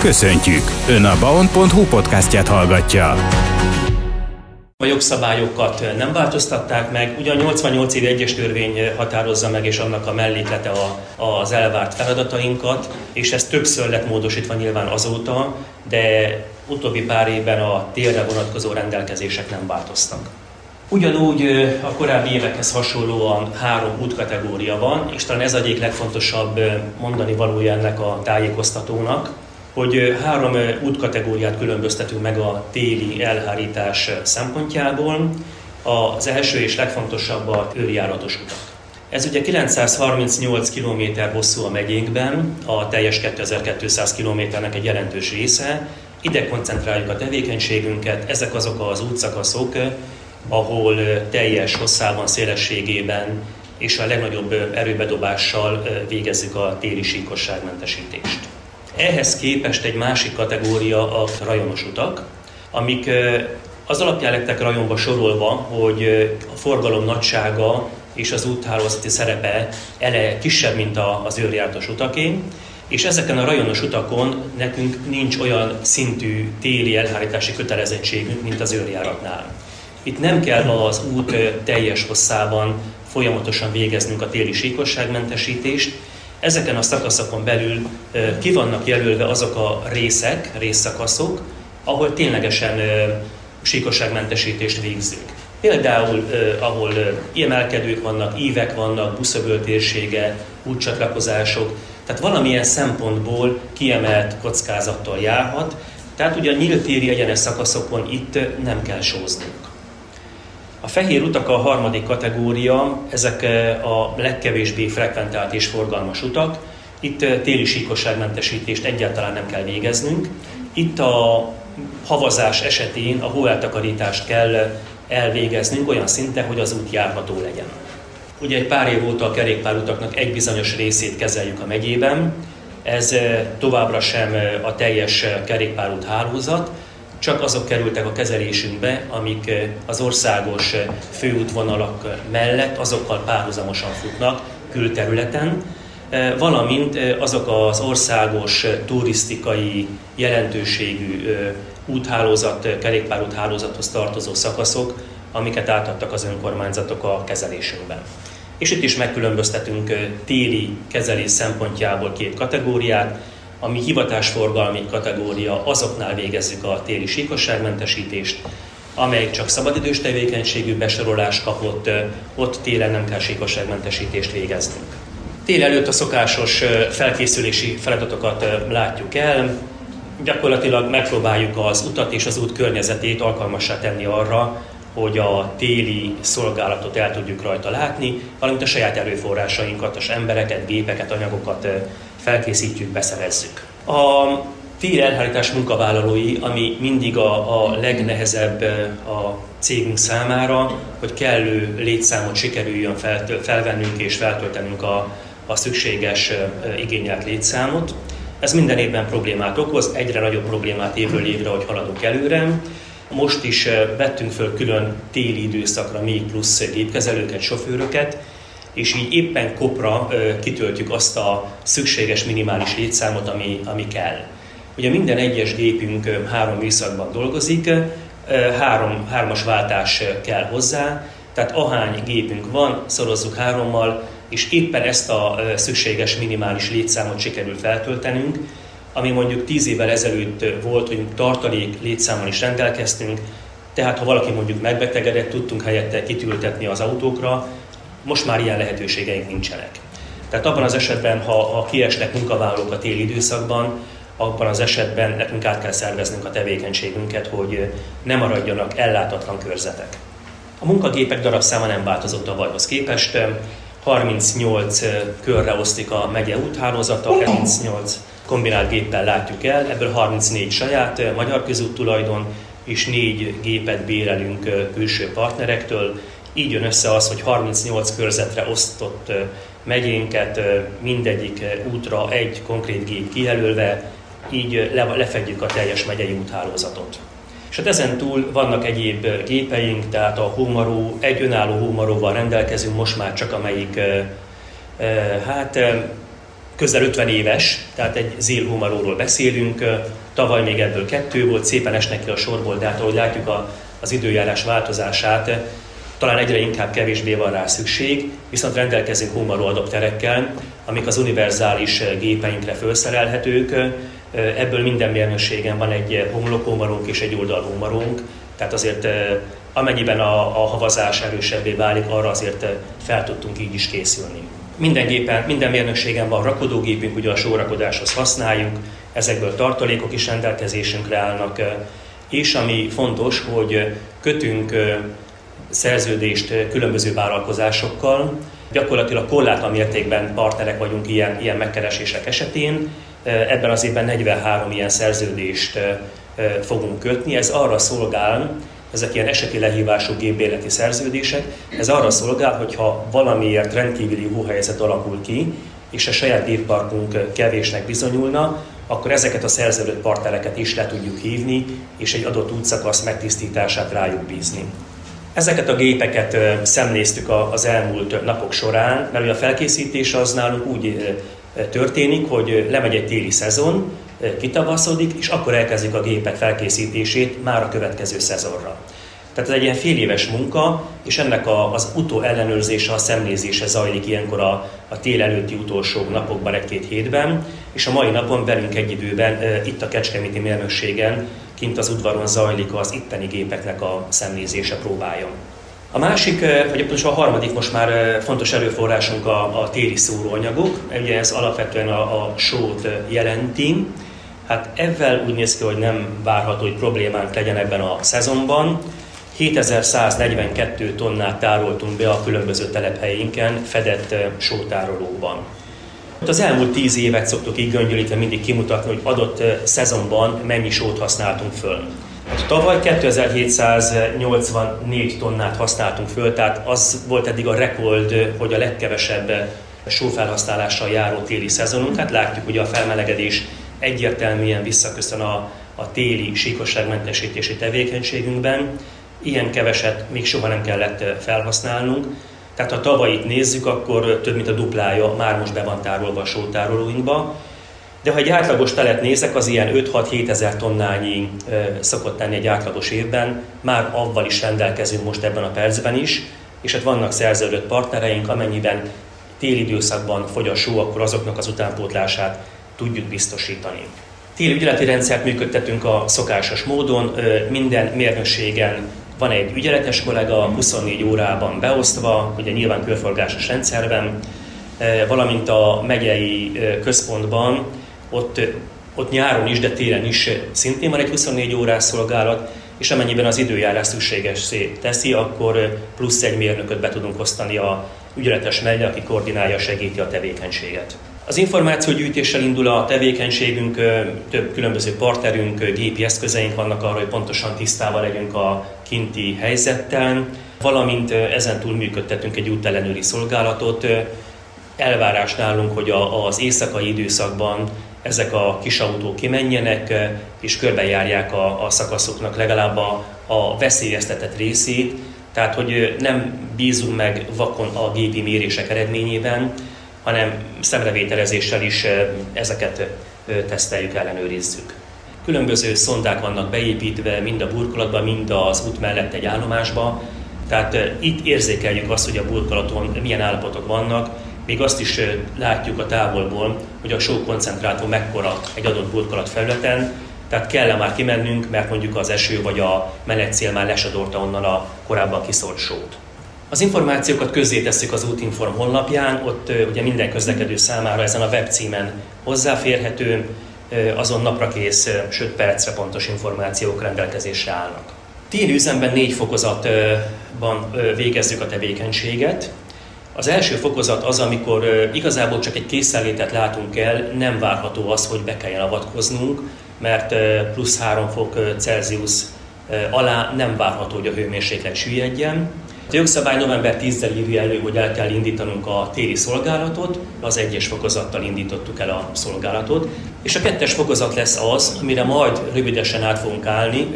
Köszöntjük! Ön a baon.hu podcastját hallgatja. A jogszabályokat nem változtatták meg, ugyan 88 év egyes törvény határozza meg, és annak a melléklete a, az elvárt feladatainkat, és ez többször lett módosítva nyilván azóta, de utóbbi pár évben a térre vonatkozó rendelkezések nem változtak. Ugyanúgy a korábbi évekhez hasonlóan három útkategória van, és talán ez egyik legfontosabb mondani valója ennek a tájékoztatónak, hogy három útkategóriát különböztetünk meg a téli elhárítás szempontjából. Az első és legfontosabb a őrjáratos utak. Ez ugye 938 km hosszú a megyénkben, a teljes 2200 km-nek egy jelentős része. Ide koncentráljuk a tevékenységünket, ezek azok az útszakaszok, ahol teljes hosszában, szélességében és a legnagyobb erőbedobással végezzük a téli síkosságmentesítést. Ehhez képest egy másik kategória a rajonos utak, amik az alapján lettek rajonba sorolva, hogy a forgalom nagysága és az úthálózati szerepe ele kisebb, mint az őrjártas utaké, és ezeken a rajonos utakon nekünk nincs olyan szintű téli elhárítási kötelezettségünk, mint az őrjáratnál. Itt nem kell az út teljes hosszában folyamatosan végeznünk a téli síkosságmentesítést, Ezeken a szakaszokon belül ki vannak jelölve azok a részek, részszakaszok, ahol ténylegesen síkosságmentesítést végzünk. Például, ahol emelkedők vannak, ívek vannak, buszöböl térsége, útcsatlakozások, tehát valamilyen szempontból kiemelt kockázattal járhat, tehát ugye a nyílt téri egyenes szakaszokon itt nem kell sóznunk. A fehér utak a harmadik kategória, ezek eh, a legkevésbé frekventált és forgalmas utak. Itt eh, téli síkosságmentesítést egyáltalán nem kell végeznünk. Itt a havazás esetén a hóeltakarítást kell elvégeznünk olyan szinten, hogy az út járható legyen. Ugye egy pár év óta a kerékpárutaknak egy bizonyos részét kezeljük a megyében, ez eh, továbbra sem a teljes kerékpárút hálózat, csak azok kerültek a kezelésünkbe, amik az országos főútvonalak mellett azokkal párhuzamosan futnak külterületen, valamint azok az országos turisztikai jelentőségű úthálózat, kerékpárút hálózathoz tartozó szakaszok, amiket átadtak az önkormányzatok a kezelésünkben. És itt is megkülönböztetünk téli kezelés szempontjából két kategóriát, ami hivatásforgalmi kategória, azoknál végezzük a téli síkosságmentesítést, amely csak szabadidős tevékenységű besorolás kapott, ott télen nem kell síkosságmentesítést végeznünk. Tél előtt a szokásos felkészülési feladatokat látjuk el, gyakorlatilag megpróbáljuk az utat és az út környezetét alkalmassá tenni arra, hogy a téli szolgálatot el tudjuk rajta látni, valamint a saját erőforrásainkat, az embereket, gépeket, anyagokat felkészítjük, beszerezzük. A téli elhárítás munkavállalói, ami mindig a, a legnehezebb a cégünk számára, hogy kellő létszámot sikerüljön fel, felvennünk és feltöltenünk a, a szükséges igényelt létszámot. Ez minden évben problémát okoz, egyre nagyobb problémát évről évre, hogy haladunk előre. Most is vettünk föl külön téli időszakra még plusz gépkezelőket, sofőröket, és így éppen kopra kitöltjük azt a szükséges minimális létszámot, ami, ami kell. Ugye minden egyes gépünk három műszakban dolgozik, három, hármas váltás kell hozzá, tehát ahány gépünk van, szorozzuk hárommal, és éppen ezt a szükséges minimális létszámot sikerül feltöltenünk, ami mondjuk tíz évvel ezelőtt volt, hogy tartalék létszámmal is rendelkeztünk, tehát ha valaki mondjuk megbetegedett, tudtunk helyette kitültetni az autókra, most már ilyen lehetőségeink nincsenek. Tehát abban az esetben, ha, ha kiesnek munkavállalók a téli időszakban, abban az esetben nekünk át kell szerveznünk a tevékenységünket, hogy ne maradjanak ellátatlan körzetek. A munkagépek darabszáma nem változott a vajhoz képest. 38 körre osztik a megye úthálózata, 38 kombinált géppel látjuk el, ebből 34 saját magyar közút tulajdon, és négy gépet bérelünk külső partnerektől, így jön össze az, hogy 38 körzetre osztott megyénket, mindegyik útra egy konkrét gép kijelölve, így lefedjük a teljes megyei úthálózatot. És hát ezen túl vannak egyéb gépeink, tehát a hómaró, egy önálló hómaróval rendelkezünk most már csak, amelyik hát közel 50 éves, tehát egy zélhumaróról beszélünk, tavaly még ebből kettő volt, szépen esnek ki a sorból, de hát ahogy látjuk a, az időjárás változását, talán egyre inkább kevésbé van rá szükség, viszont rendelkezünk humaró adapterekkel, amik az univerzális gépeinkre felszerelhetők. Ebből minden mérnökségen van egy homlokhumarunk és egy oldalhumarunk, tehát azért amennyiben a, a havazás erősebbé válik, arra azért fel tudtunk így is készülni. Minden gépen, minden mérnökségen van rakodógépünk, ugye a sórakodáshoz használjuk, ezekből tartalékok is rendelkezésünkre állnak, és ami fontos, hogy kötünk szerződést különböző vállalkozásokkal, gyakorlatilag korlátlan mértékben partnerek vagyunk ilyen, ilyen megkeresések esetén. Ebben az évben 43 ilyen szerződést fogunk kötni. Ez arra szolgál, ezek ilyen eseti lehívású gépbéleti szerződések, ez arra szolgál, hogyha valamiért rendkívüli hóhelyzet alakul ki, és a saját gépparkunk kevésnek bizonyulna, akkor ezeket a szerződött partnereket is le tudjuk hívni, és egy adott útszakasz megtisztítását rájuk bízni. Ezeket a gépeket szemléztük az elmúlt napok során, mert a felkészítés az nálunk úgy történik, hogy lemegy egy téli szezon, kitavaszodik, és akkor elkezdjük a gépek felkészítését már a következő szezonra. Tehát ez egy ilyen fél éves munka, és ennek a, az utó ellenőrzése, a szemlézése zajlik ilyenkor a, a tél előtti utolsó napokban, egy-két hétben, és a mai napon velünk egy időben itt a Kecskeméti mérnökségen, kint az udvaron zajlik az itteni gépeknek a szemlézése próbája. A másik, vagy most a harmadik most már fontos erőforrásunk a, a téli szóróanyagok, ugye ez alapvetően a, a sót jelenti. Hát ezzel úgy néz ki, hogy nem várható, hogy problémánk legyen ebben a szezonban. 7142 tonnát tároltunk be a különböző telephelyénken fedett sótárolóban. Az elmúlt tíz évet szoktuk így göngyölítve mindig kimutatni, hogy adott szezonban mennyi sót használtunk föl. Hát tavaly 2784 tonnát használtunk föl, tehát az volt eddig a rekord, hogy a legkevesebb sófelhasználással járó téli szezonunk. Hát látjuk, hogy a felmelegedés egyértelműen visszaköszön a, a téli síkosságmentesítési tevékenységünkben. Ilyen keveset még soha nem kellett felhasználnunk. Tehát ha tavalyit nézzük, akkor több mint a duplája már most be van tárolva a sótárolóinkba. De ha egy átlagos telet nézek, az ilyen 5-6-7 ezer tonnányi szokott tenni egy átlagos évben, már avval is rendelkezünk most ebben a percben is, és hát vannak szerződött partnereink, amennyiben téli időszakban fogy a só, akkor azoknak az utánpótlását tudjuk biztosítani. Téli ügyeleti rendszert működtetünk a szokásos módon, minden mérnökségen van egy ügyeletes kollega, 24 órában beosztva, ugye nyilván körforgásos rendszerben, valamint a megyei központban, ott, ott nyáron is, de télen is szintén van egy 24 órás szolgálat, és amennyiben az időjárás szükséges teszi, akkor plusz egy mérnököt be tudunk osztani a ügyeletes mellé, aki koordinálja, segíti a tevékenységet. Az információgyűjtéssel indul a tevékenységünk, több különböző partnerünk, gépi eszközeink vannak arra, hogy pontosan tisztában legyünk a kinti helyzettel, valamint ezen túl működtetünk egy útellenőri szolgálatot. Elvárás nálunk, hogy az éjszakai időszakban ezek a kis autók kimenjenek, és körbejárják a, a szakaszoknak legalább a, a veszélyeztetett részét, tehát hogy nem bízunk meg vakon a gépi mérések eredményében, hanem szemrevételezéssel is ezeket teszteljük, ellenőrizzük. Különböző szondák vannak beépítve mind a burkolatban, mind az út mellett egy állomásba, tehát itt érzékeljük azt, hogy a burkolaton milyen állapotok vannak, még azt is látjuk a távolból, hogy a só koncentrátum mekkora egy adott burkolat felületen, tehát kell már kimennünk, mert mondjuk az eső vagy a menetcél már lesodorta onnan a korábban kiszolt sót. Az információkat közzétesszük az Útinform honlapján, ott ugye minden közlekedő számára ezen a webcímen hozzáférhető, azon napra kész, sőt percre pontos információk rendelkezésre állnak. Téli üzemben négy fokozatban végezzük a tevékenységet. Az első fokozat az, amikor igazából csak egy készenlétet látunk el, nem várható az, hogy be kelljen avatkoznunk, mert plusz 3 fok Celsius alá nem várható, hogy a hőmérséklet süllyedjen. A jogszabály november 10-zel írja elő, hogy el kell indítanunk a téli szolgálatot, az egyes fokozattal indítottuk el a szolgálatot, és a kettes fokozat lesz az, amire majd rövidesen át fogunk állni,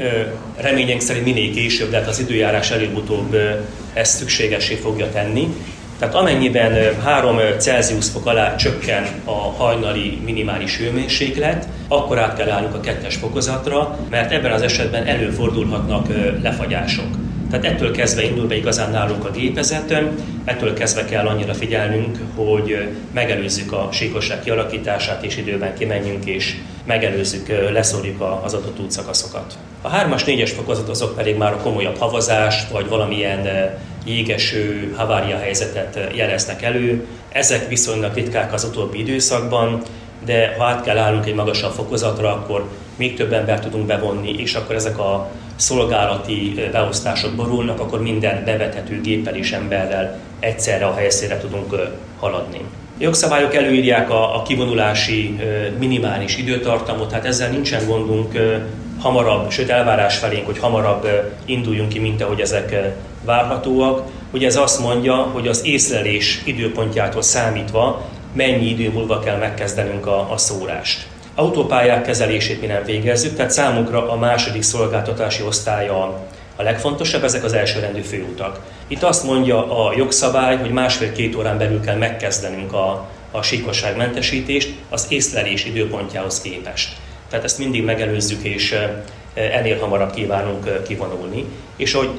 reményénk szerint minél később, de hát az időjárás előbb-utóbb ezt szükségesé fogja tenni. Tehát amennyiben 3 Celsius fok alá csökken a hajnali minimális hőmérséklet, akkor át kell állnunk a kettes fokozatra, mert ebben az esetben előfordulhatnak lefagyások. Tehát ettől kezdve indul be igazán nálunk a gépezet, ettől kezdve kell annyira figyelnünk, hogy megelőzzük a síkosság kialakítását, és időben kimenjünk, és megelőzzük, leszorjuk az adott útszakaszokat. A 3-as, 4-es fokozat azok pedig már a komolyabb havazást, vagy valamilyen jégeső havária helyzetet jeleznek elő. Ezek viszonylag ritkák az utóbbi időszakban, de ha át kell állnunk egy magasabb fokozatra, akkor még több embert tudunk bevonni, és akkor ezek a szolgálati beosztások borulnak, akkor minden bevethető géppel és emberrel egyszerre a helyszínre tudunk haladni. A jogszabályok előírják a, a kivonulási minimális időtartamot, hát ezzel nincsen gondunk, hamarabb, sőt elvárás felénk, hogy hamarabb induljunk ki, mint ahogy ezek várhatóak. Ugye ez azt mondja, hogy az észlelés időpontjától számítva mennyi idő múlva kell megkezdenünk a, a szórást. Autópályák kezelését mi nem végezzük, tehát számunkra a második szolgáltatási osztálya a legfontosabb, ezek az elsőrendű főutak. Itt azt mondja a jogszabály, hogy másfél-két órán belül kell megkezdenünk a, a síkosságmentesítést az észlelés időpontjához képest. Tehát ezt mindig megelőzzük és ennél hamarabb kívánunk kivonulni. És hogy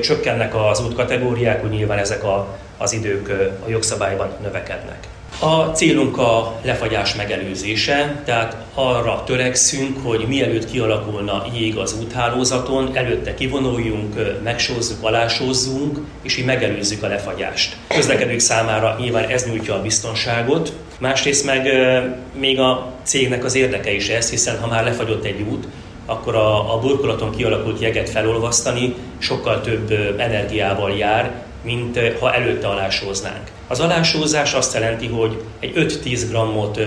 csökkennek az útkategóriák, úgy nyilván ezek a, az idők a jogszabályban növekednek. A célunk a lefagyás megelőzése, tehát arra törekszünk, hogy mielőtt kialakulna jég az úthálózaton, előtte kivonuljunk, megsózzuk, alásózzunk, és így megelőzzük a lefagyást. Közlekedők számára nyilván ez nyújtja a biztonságot, másrészt meg még a cégnek az érdeke is ez, hiszen ha már lefagyott egy út, akkor a, a burkolaton kialakult jeget felolvasztani sokkal több energiával jár, mint ha előtte alásóznánk. Az alásózás azt jelenti, hogy egy 5-10 grammot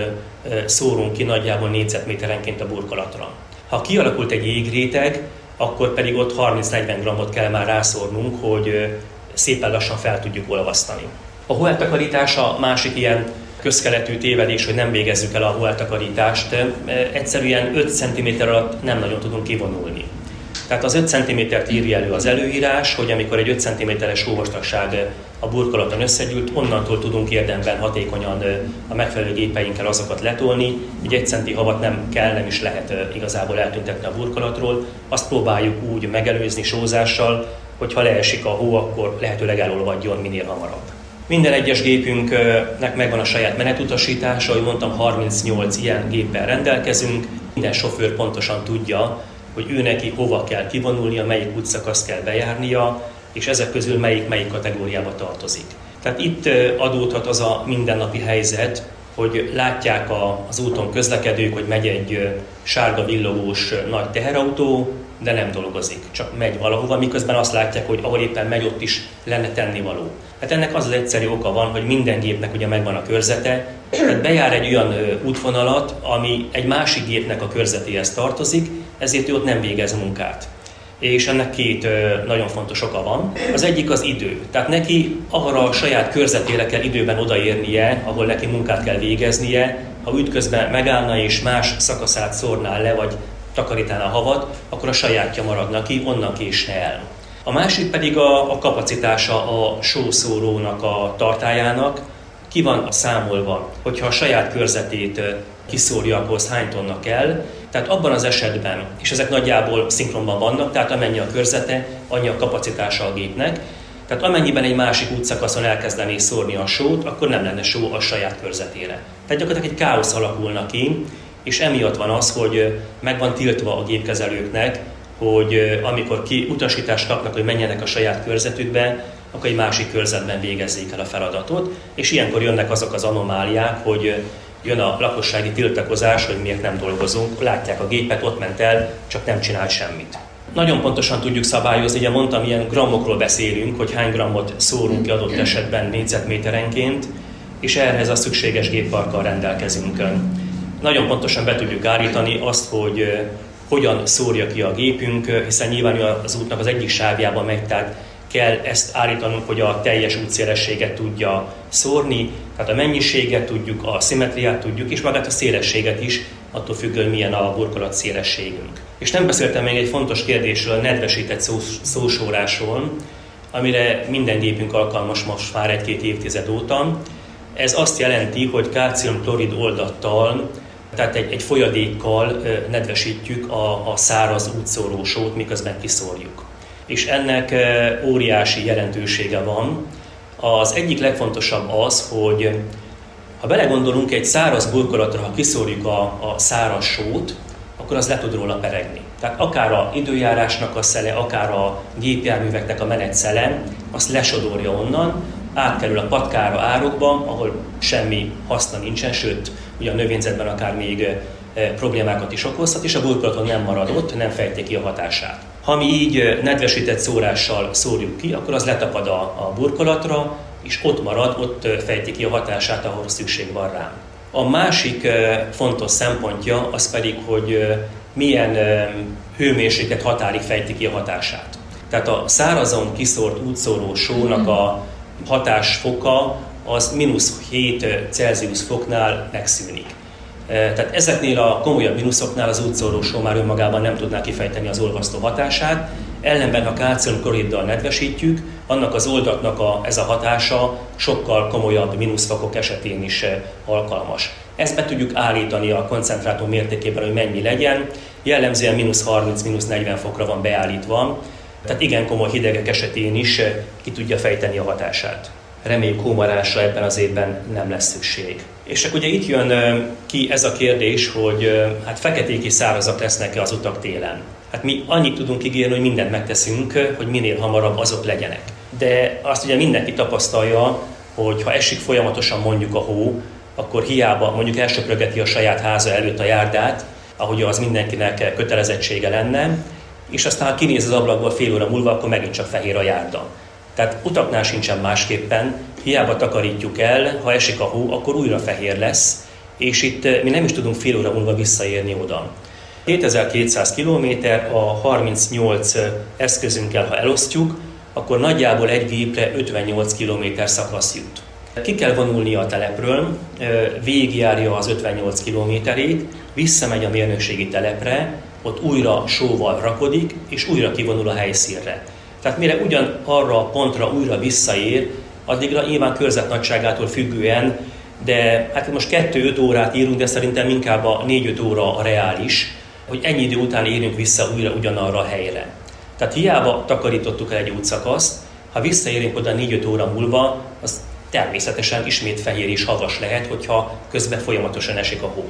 szórunk ki nagyjából négyzetméterenként a burkolatra. Ha kialakult egy jégréteg, akkor pedig ott 30-40 grammot kell már rászórnunk, hogy szépen lassan fel tudjuk olvasztani. A hóeltakarítás a másik ilyen közkeletű tévedés, hogy nem végezzük el a hóeltakarítást. Egyszerűen 5 cm alatt nem nagyon tudunk kivonulni. Tehát az 5 cm-t írja elő az előírás, hogy amikor egy 5 cm-es hóvastagság a burkolaton összegyűlt, onnantól tudunk érdemben hatékonyan a megfelelő gépeinkkel azokat letolni. Egy 1 centi havat nem kell, nem is lehet igazából eltüntetni a burkolatról. Azt próbáljuk úgy megelőzni sózással, hogy ha leesik a hó, akkor lehetőleg elolvadjon minél hamarabb. Minden egyes gépünknek megvan a saját menetutasítása, ahogy mondtam, 38 ilyen géppel rendelkezünk. Minden sofőr pontosan tudja, hogy ő neki hova kell kivonulnia, melyik útszakaszt kell bejárnia, és ezek közül melyik melyik kategóriába tartozik. Tehát itt adódhat az a mindennapi helyzet, hogy látják az úton közlekedők, hogy megy egy sárga villogós nagy teherautó, de nem dolgozik, csak megy valahova, miközben azt látják, hogy ahol éppen megy, ott is lenne tennivaló. Hát ennek az az egyszerű oka van, hogy minden gépnek ugye megvan a körzete, tehát bejár egy olyan útvonalat, ami egy másik gépnek a körzetéhez tartozik, ezért ő ott nem végez munkát. És ennek két nagyon fontos oka van. Az egyik az idő. Tehát neki arra a saját körzetére kell időben odaérnie, ahol neki munkát kell végeznie. Ha ütközben megállna és más szakaszát szórná le, vagy takarítaná a havat, akkor a sajátja maradna ki, onnan késne el. A másik pedig a, a kapacitása a sószórónak a tartájának, ki van számolva, hogyha a saját körzetét kiszórja, akkor hány tonna kell. Tehát abban az esetben, és ezek nagyjából szinkronban vannak, tehát amennyi a körzete, annyi a kapacitása a gépnek, tehát amennyiben egy másik útszakaszon elkezdené szórni a sót, akkor nem lenne só a saját körzetére. Tehát gyakorlatilag egy káosz alakulna ki, és emiatt van az, hogy meg van tiltva a gépkezelőknek, hogy amikor ki utasítást kapnak, hogy menjenek a saját körzetükbe, akkor egy másik körzetben végezzék el a feladatot, és ilyenkor jönnek azok az anomáliák, hogy jön a lakossági tiltakozás, hogy miért nem dolgozunk, látják a gépet, ott ment el, csak nem csinál semmit. Nagyon pontosan tudjuk szabályozni, ugye mondtam, ilyen grammokról beszélünk, hogy hány grammot szórunk ki adott esetben négyzetméterenként, és ehhez a szükséges gépparkkal rendelkezünk. Nagyon pontosan be tudjuk állítani azt, hogy hogyan szórja ki a gépünk, hiszen nyilván az útnak az egyik sávjában megy, tehát kell ezt állítanunk, hogy a teljes útszélességet tudja szórni, tehát a mennyiséget tudjuk, a szimetriát tudjuk, és magát a szélességet is, attól függően milyen a burkolat szélességünk. És nem beszéltem még egy fontos kérdésről, a nedvesített szó, szósórásról. amire minden gépünk alkalmas most már egy-két évtized óta. Ez azt jelenti, hogy kálciumklorid oldattal, tehát egy, egy folyadékkal nedvesítjük a, a száraz útszórósót, miközben kiszórjuk. És ennek óriási jelentősége van. Az egyik legfontosabb az, hogy ha belegondolunk egy száraz burkolatra, ha kiszórjuk a, a száraz sót, akkor az le tud róla peregni. Tehát akár a időjárásnak a szele, akár a gépjárműveknek a menetszele, azt lesodorja onnan, átkerül a patkára árokba, ahol semmi haszna nincsen, sőt, ugye a növényzetben akár még e, problémákat is okozhat, és a burkolaton nem marad ott, nem fejti ki a hatását. Ha mi így nedvesített szórással szórjuk ki, akkor az letapad a, a burkolatra, és ott marad, ott fejti ki a hatását, ahol szükség van rá. A másik fontos szempontja az pedig, hogy milyen hőmérséklet határig fejti ki a hatását. Tehát a szárazon kiszórt útszóró sónak a hatásfoka az mínusz 7 Celsius foknál megszűnik. Tehát ezeknél a komolyabb mínuszoknál az útszóró már önmagában nem tudná kifejteni az olvasztó hatását, ellenben ha kálciumkloriddal nedvesítjük, annak az oldatnak a, ez a hatása sokkal komolyabb mínuszfokok esetén is alkalmas. Ezt be tudjuk állítani a koncentrátum mértékében, hogy mennyi legyen. Jellemzően mínusz 30-40 fokra van beállítva, tehát igen komoly hidegek esetén is ki tudja fejteni a hatását. Reméljük hómarásra ebben az évben nem lesz szükség. És akkor ugye itt jön ki ez a kérdés, hogy hát feketék és szárazak lesznek-e az utak télen. Hát mi annyit tudunk ígérni, hogy mindent megteszünk, hogy minél hamarabb azok legyenek. De azt ugye mindenki tapasztalja, hogy ha esik folyamatosan mondjuk a hó, akkor hiába mondjuk elsöprögeti a saját háza előtt a járdát, ahogy az mindenkinek kötelezettsége lenne, és aztán ha kinéz az ablakból fél óra múlva, akkor megint csak fehér a járda. Tehát utaknál sincsen másképpen, hiába takarítjuk el, ha esik a hó, akkor újra fehér lesz, és itt eh, mi nem is tudunk fél óra múlva visszaérni oda. 7200 km, a 38 eh, eszközünkkel, ha elosztjuk, akkor nagyjából egy gépre 58 km szakasz jut. Ki kell vonulni a telepről, végigjárja az 58 kilométerét, visszamegy a mérnökségi telepre, ott újra sóval rakodik, és újra kivonul a helyszínre. Tehát mire ugyan arra a pontra újra visszaér, addigra nyilván körzet nagyságától függően, de hát most 2-5 órát írunk, de szerintem inkább a 4-5 óra a reális, hogy ennyi idő után érünk vissza újra ugyanarra a helyre. Tehát hiába takarítottuk el egy útszakaszt, ha visszaérünk oda 4-5 óra múlva, az természetesen ismét fehér és havas lehet, hogyha közben folyamatosan esik a hó.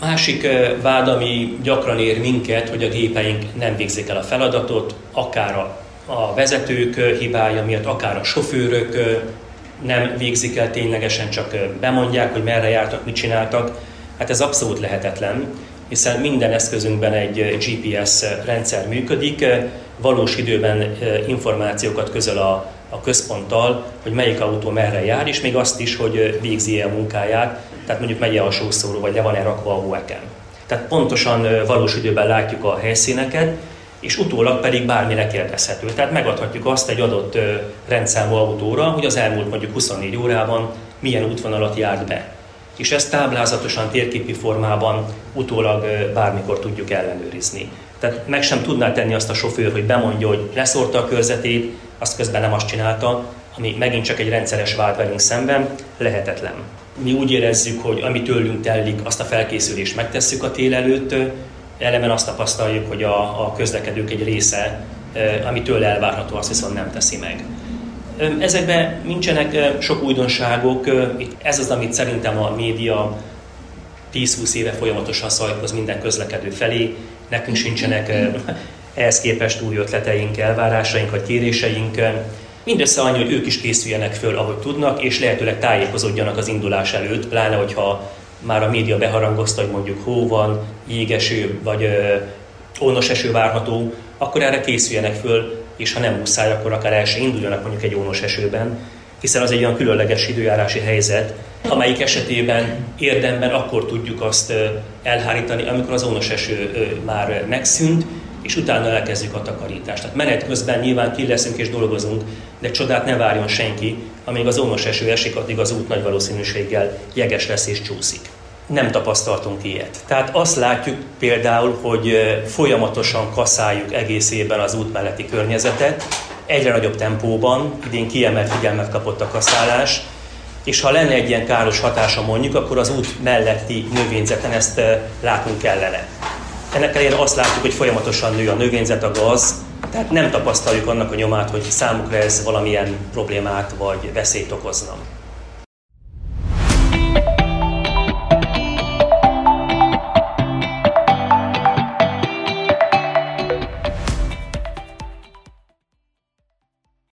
Másik vád, ami gyakran ér minket, hogy a gépeink nem végzik el a feladatot, akár a, a vezetők hibája miatt, akár a sofőrök nem végzik el ténylegesen, csak bemondják, hogy merre jártak, mit csináltak. Hát ez abszolút lehetetlen, hiszen minden eszközünkben egy GPS rendszer működik, valós időben információkat közöl a, a központtal, hogy melyik autó merre jár, és még azt is, hogy végzi -e a munkáját, tehát mondjuk megy-e a sószóró, vagy le van-e rakva a hóeken. Tehát pontosan valós időben látjuk a helyszíneket, és utólag pedig bármi lekérdezhető. Tehát megadhatjuk azt egy adott rendszámú autóra, hogy az elmúlt mondjuk 24 órában milyen útvonalat járt be. És ezt táblázatosan, térképi formában utólag bármikor tudjuk ellenőrizni. Tehát meg sem tudná tenni azt a sofőr, hogy bemondja, hogy leszórta a körzetét, azt közben nem azt csinálta, ami megint csak egy rendszeres vált velünk szemben, lehetetlen. Mi úgy érezzük, hogy ami tőlünk tellik, azt a felkészülést megtesszük a tél előtt, elemen azt tapasztaljuk, hogy a, a közlekedők egy része, ami tőle elvárható, azt viszont nem teszi meg. Ezekben nincsenek sok újdonságok, ez az, amit szerintem a média 10-20 éve folyamatosan szajkoz minden közlekedő felé, nekünk sincsenek ehhez képest új ötleteink, elvárásaink vagy kéréseink. Mindössze annyi, hogy ők is készüljenek föl, ahogy tudnak, és lehetőleg tájékozódjanak az indulás előtt, pláne hogyha már a média beharangozta, hogy mondjuk hó van, jégeső vagy ónos eső várható, akkor erre készüljenek föl, és ha nem muszáj, akkor akár el se induljanak mondjuk egy ónos esőben, hiszen az egy olyan különleges időjárási helyzet, amelyik esetében érdemben akkor tudjuk azt elhárítani, amikor az ónos eső már megszűnt, és utána elkezdjük a takarítást. Tehát menet közben nyilván ki leszünk és dolgozunk, de csodát ne várjon senki, amíg az ónos eső esik, addig az út nagy valószínűséggel jeges lesz és csúszik. Nem tapasztaltunk ilyet. Tehát azt látjuk például, hogy folyamatosan kaszáljuk egész évben az út melletti környezetet, egyre nagyobb tempóban, idén kiemelt figyelmet kapott a kaszálás, és ha lenne egy ilyen káros hatása mondjuk, akkor az út melletti növényzeten ezt látnunk kellene. Ennek ellenére azt látjuk, hogy folyamatosan nő a növényzet, a gaz, tehát nem tapasztaljuk annak a nyomát, hogy számukra ez valamilyen problémát vagy veszélyt okozna.